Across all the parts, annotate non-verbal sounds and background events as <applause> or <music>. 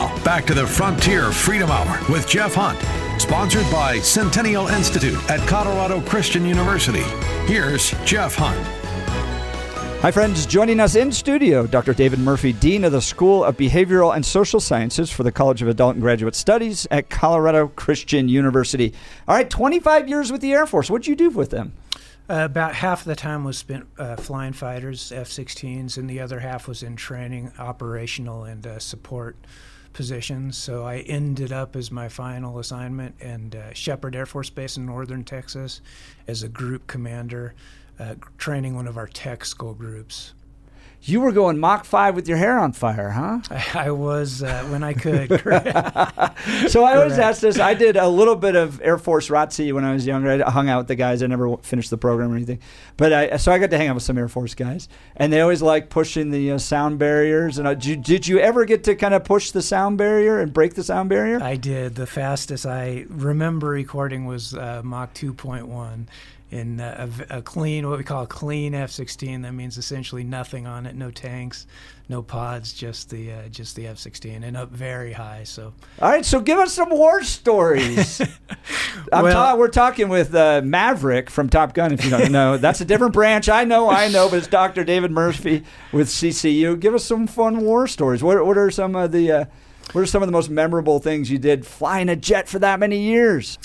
Now, back to the Frontier Freedom Hour with Jeff Hunt, sponsored by Centennial Institute at Colorado Christian University. Here's Jeff Hunt. Hi, friends. Joining us in studio, Dr. David Murphy, Dean of the School of Behavioral and Social Sciences for the College of Adult and Graduate Studies at Colorado Christian University. All right, 25 years with the Air Force. What'd you do with them? Uh, about half of the time was spent uh, flying fighters, F 16s, and the other half was in training, operational, and uh, support positions. So I ended up as my final assignment in uh, Sheppard Air Force Base in northern Texas as a group commander, uh, training one of our tech school groups. You were going Mach 5 with your hair on fire, huh? <laughs> I, I was uh, when I could. <laughs> so I always ask this. I did a little bit of Air Force ROTC when I was younger. I hung out with the guys. I never finished the program or anything. But I, so I got to hang out with some Air Force guys. And they always like pushing the uh, sound barriers. And uh, did, you, did you ever get to kind of push the sound barrier and break the sound barrier? I did. The fastest I remember recording was uh, Mach 2.1 in a, a, clean, what we call a clean F-16. That means essentially nothing on it, no tanks, no pods, just the uh, just the F-16, and up very high. So, all right. So, give us some war stories. <laughs> well, ta- we're talking with uh, Maverick from Top Gun. If you don't know, that's a different branch. I know, I know, but it's Dr. David Murphy with CCU. Give us some fun war stories. What What are some of the uh, What are some of the most memorable things you did flying a jet for that many years?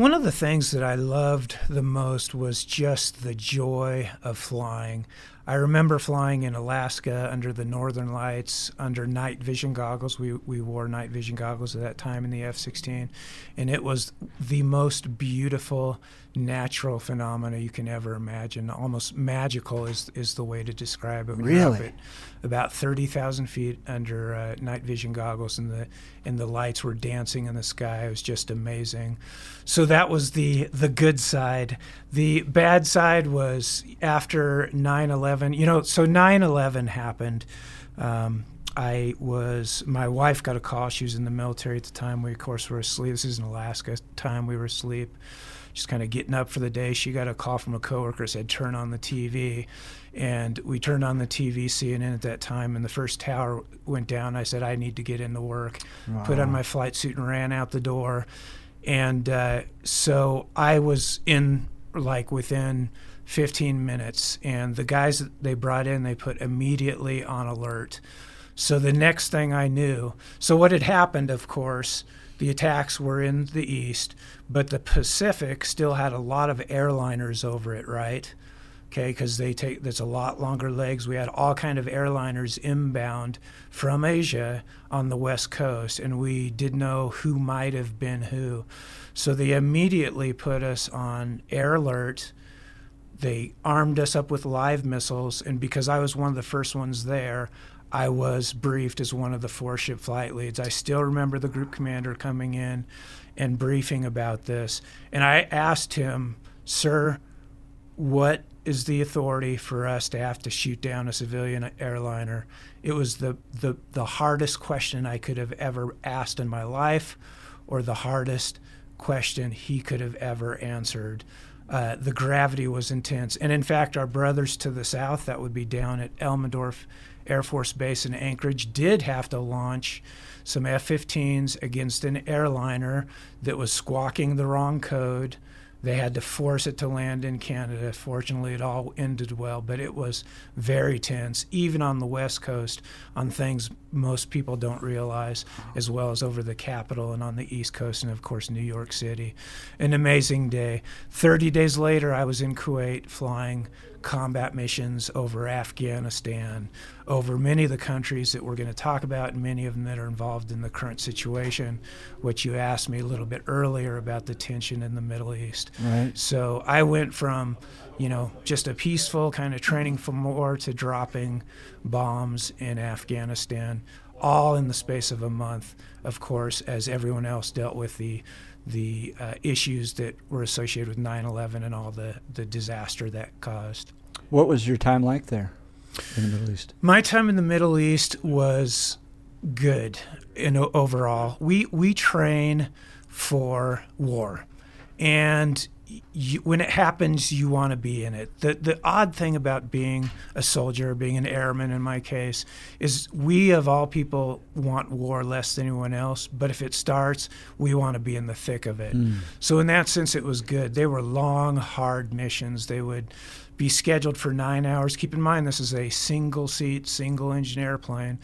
One of the things that I loved the most was just the joy of flying. I remember flying in Alaska under the northern lights under night vision goggles. We, we wore night vision goggles at that time in the F 16, and it was the most beautiful natural phenomena you can ever imagine. Almost magical is is the way to describe it. really, about thirty thousand feet under uh, night vision goggles, and the and the lights were dancing in the sky. It was just amazing. So that was the the good side. The bad side was after 9/11. You know, so 9/11 happened. Um, I was my wife got a call. She was in the military at the time. We of course were asleep. This is in Alaska. Time we were asleep just kind of getting up for the day. She got a call from a coworker said turn on the TV, and we turned on the TV, CNN at that time, and the first tower went down. I said I need to get into work, wow. put on my flight suit and ran out the door, and uh, so I was in like within 15 minutes, and the guys that they brought in they put immediately on alert. So the next thing I knew, so what had happened, of course the attacks were in the east, but the Pacific still had a lot of airliners over it, right? Okay, because they take there's a lot longer legs. We had all kind of airliners inbound from Asia on the west coast, and we did know who might have been who. So they immediately put us on air alert. They armed us up with live missiles, and because I was one of the first ones there, I was briefed as one of the four ship flight leads. I still remember the group commander coming in and briefing about this. And I asked him, Sir, what is the authority for us to have to shoot down a civilian airliner? It was the, the, the hardest question I could have ever asked in my life, or the hardest question he could have ever answered. Uh, the gravity was intense. And in fact, our brothers to the south, that would be down at Elmendorf Air Force Base in Anchorage did have to launch some F 15s against an airliner that was squawking the wrong code. They had to force it to land in Canada. Fortunately, it all ended well, but it was very tense, even on the West Coast, on things most people don't realize, as well as over the capital and on the East Coast, and of course, New York City. An amazing day. 30 days later, I was in Kuwait flying combat missions over Afghanistan, over many of the countries that we're going to talk about, and many of them that are involved in the current situation, which you asked me a little bit earlier about the tension in the Middle East. Right. So I went from, you know, just a peaceful kind of training for war to dropping bombs in Afghanistan, all in the space of a month, of course, as everyone else dealt with the the uh, issues that were associated with 9/11 and all the the disaster that caused. What was your time like there in the Middle East? My time in the Middle East was good in overall. We we train for war, and you, when it happens, you want to be in it. The the odd thing about being a soldier, being an airman in my case, is we of all people want war less than anyone else. But if it starts, we want to be in the thick of it. Mm. So in that sense, it was good. They were long, hard missions. They would be scheduled for nine hours. Keep in mind, this is a single seat, single engine airplane.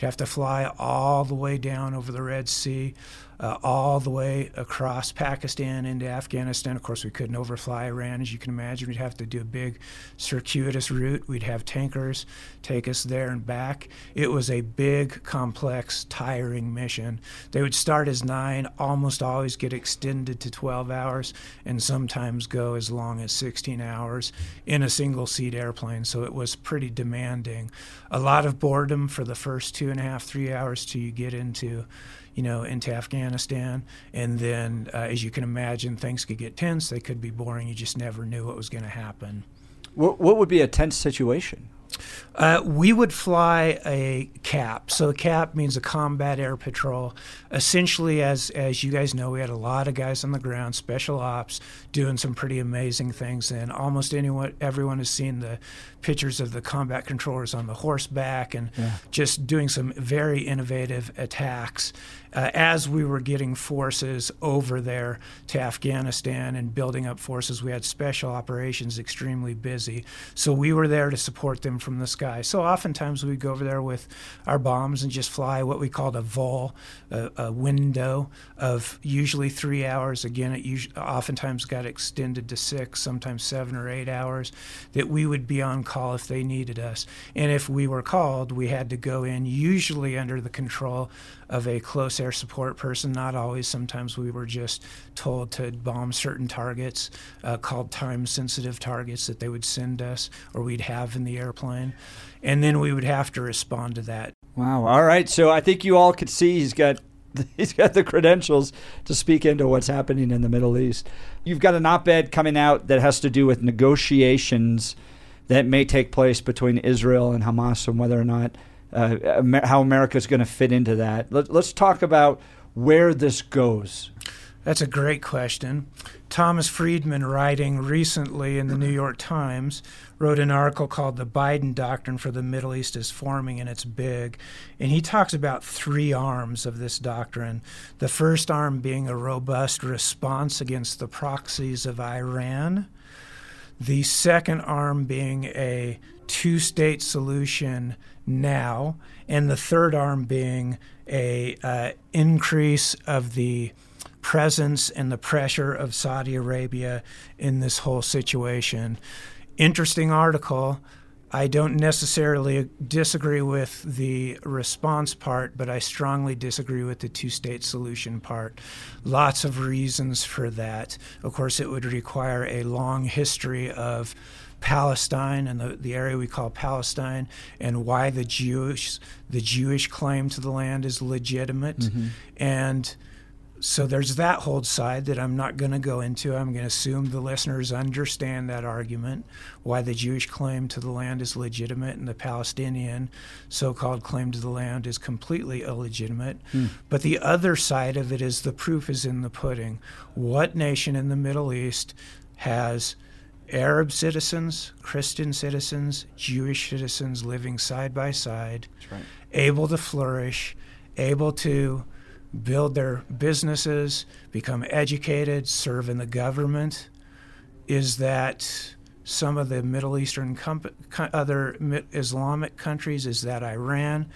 We'd have to fly all the way down over the Red Sea uh, all the way across Pakistan into Afghanistan. Of course, we couldn't overfly Iran, as you can imagine. We'd have to do a big circuitous route. We'd have tankers take us there and back. It was a big, complex, tiring mission. They would start as nine, almost always get extended to 12 hours, and sometimes go as long as 16 hours in a single seat airplane. So it was pretty demanding. A lot of boredom for the first two and a half, three hours till you get into you know, into Afghanistan. And then, uh, as you can imagine, things could get tense. They could be boring. You just never knew what was going to happen. What, what would be a tense situation? Uh, we would fly a CAP. So a CAP means a combat air patrol. Essentially, as as you guys know, we had a lot of guys on the ground, special ops, doing some pretty amazing things. And almost anyone, everyone has seen the pictures of the combat controllers on the horseback and yeah. just doing some very innovative attacks. Uh, as we were getting forces over there to Afghanistan and building up forces, we had special operations extremely busy. So we were there to support them from the sky. So oftentimes we'd go over there with our bombs and just fly what we called a vul, a, a window of usually three hours. Again, it usually, oftentimes got extended to six, sometimes seven or eight hours, that we would be on call if they needed us. And if we were called, we had to go in, usually under the control of a close air support person. Not always. Sometimes we were just told to bomb certain targets, uh, called time sensitive targets that they would send us or we'd have in the airplane. And then we would have to respond to that. Wow. All right. So I think you all could see he's got <laughs> he's got the credentials to speak into what's happening in the Middle East. You've got an op-ed coming out that has to do with negotiations that may take place between Israel and Hamas and whether or not uh, how America is going to fit into that. Let, let's talk about where this goes. That's a great question. Thomas Friedman, writing recently in the New York Times, wrote an article called The Biden Doctrine for the Middle East is Forming and It's Big. And he talks about three arms of this doctrine. The first arm being a robust response against the proxies of Iran, the second arm being a two state solution now, and the third arm being a uh, increase of the presence and the pressure of Saudi Arabia in this whole situation. Interesting article. I don't necessarily disagree with the response part, but I strongly disagree with the two state solution part. Lots of reasons for that. Of course, it would require a long history of Palestine and the, the area we call Palestine and why the Jewish the Jewish claim to the land is legitimate mm-hmm. and so there's that whole side that I'm not going to go into. I'm going to assume the listeners understand that argument, why the Jewish claim to the land is legitimate and the Palestinian so called claim to the land is completely illegitimate. Hmm. But the other side of it is the proof is in the pudding. What nation in the Middle East has Arab citizens, Christian citizens, Jewish citizens living side by side, right. able to flourish, able to build their businesses, become educated, serve in the government, is that some of the Middle Eastern other Islamic countries, is that Iran,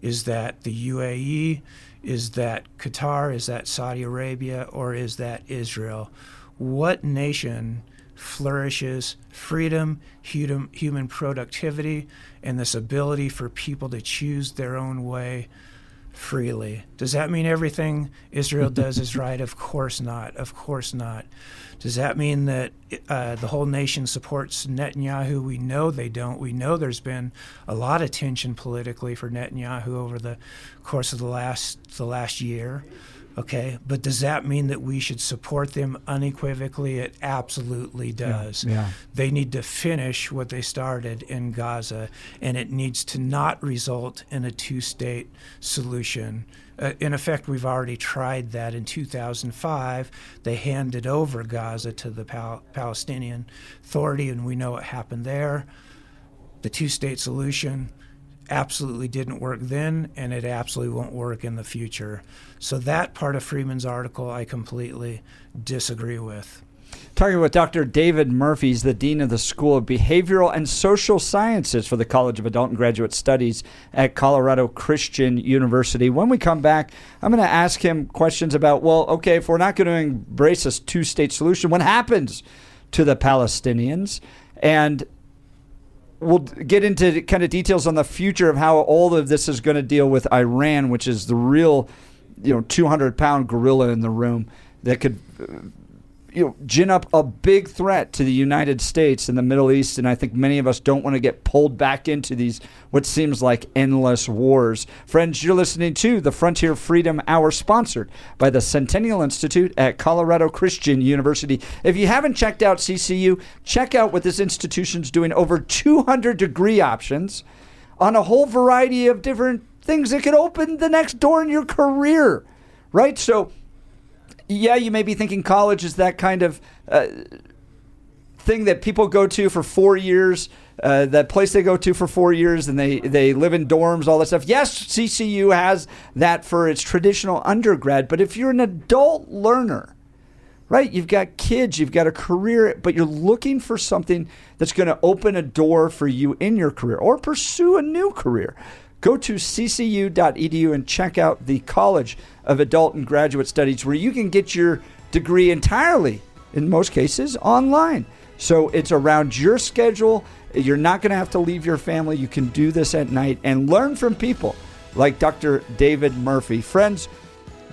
is that the UAE, is that Qatar, is that Saudi Arabia, or is that Israel? What nation? flourishes freedom, human productivity, and this ability for people to choose their own way freely. Does that mean everything Israel <laughs> does is right? Of course not. Of course not. Does that mean that uh, the whole nation supports Netanyahu? We know they don't. We know there's been a lot of tension politically for Netanyahu over the course of the last the last year. Okay, but does that mean that we should support them unequivocally? It absolutely does. Yeah, yeah. They need to finish what they started in Gaza, and it needs to not result in a two state solution. Uh, in effect, we've already tried that in 2005. They handed over Gaza to the Pal- Palestinian Authority, and we know what happened there. The two state solution absolutely didn't work then, and it absolutely won't work in the future. So, that part of Friedman's article I completely disagree with. Talking with Dr. David Murphy, he's the Dean of the School of Behavioral and Social Sciences for the College of Adult and Graduate Studies at Colorado Christian University. When we come back, I'm going to ask him questions about well, okay, if we're not going to embrace a two state solution, what happens to the Palestinians? And we'll get into kind of details on the future of how all of this is going to deal with Iran, which is the real, you know, 200 pound gorilla in the room that could, uh, you know, gin up a big threat to the United States and the Middle East. And I think many of us don't want to get pulled back into these what seems like endless wars. Friends, you're listening to the Frontier Freedom Hour, sponsored by the Centennial Institute at Colorado Christian University. If you haven't checked out CCU, check out what this institution's doing. Over 200 degree options on a whole variety of different things that could open the next door in your career, right? So, yeah, you may be thinking college is that kind of uh, thing that people go to for four years. Uh, that place they go to for four years and they, they live in dorms, all that stuff. Yes, CCU has that for its traditional undergrad, but if you're an adult learner, right, you've got kids, you've got a career, but you're looking for something that's going to open a door for you in your career or pursue a new career. Go to ccu.edu and check out the College of Adult and Graduate Studies, where you can get your degree entirely, in most cases, online. So it's around your schedule. You're not going to have to leave your family. You can do this at night and learn from people like Dr. David Murphy. Friends,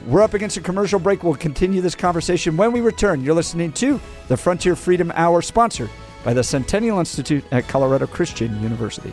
we're up against a commercial break. We'll continue this conversation when we return. You're listening to the Frontier Freedom Hour, sponsored by the Centennial Institute at Colorado Christian University.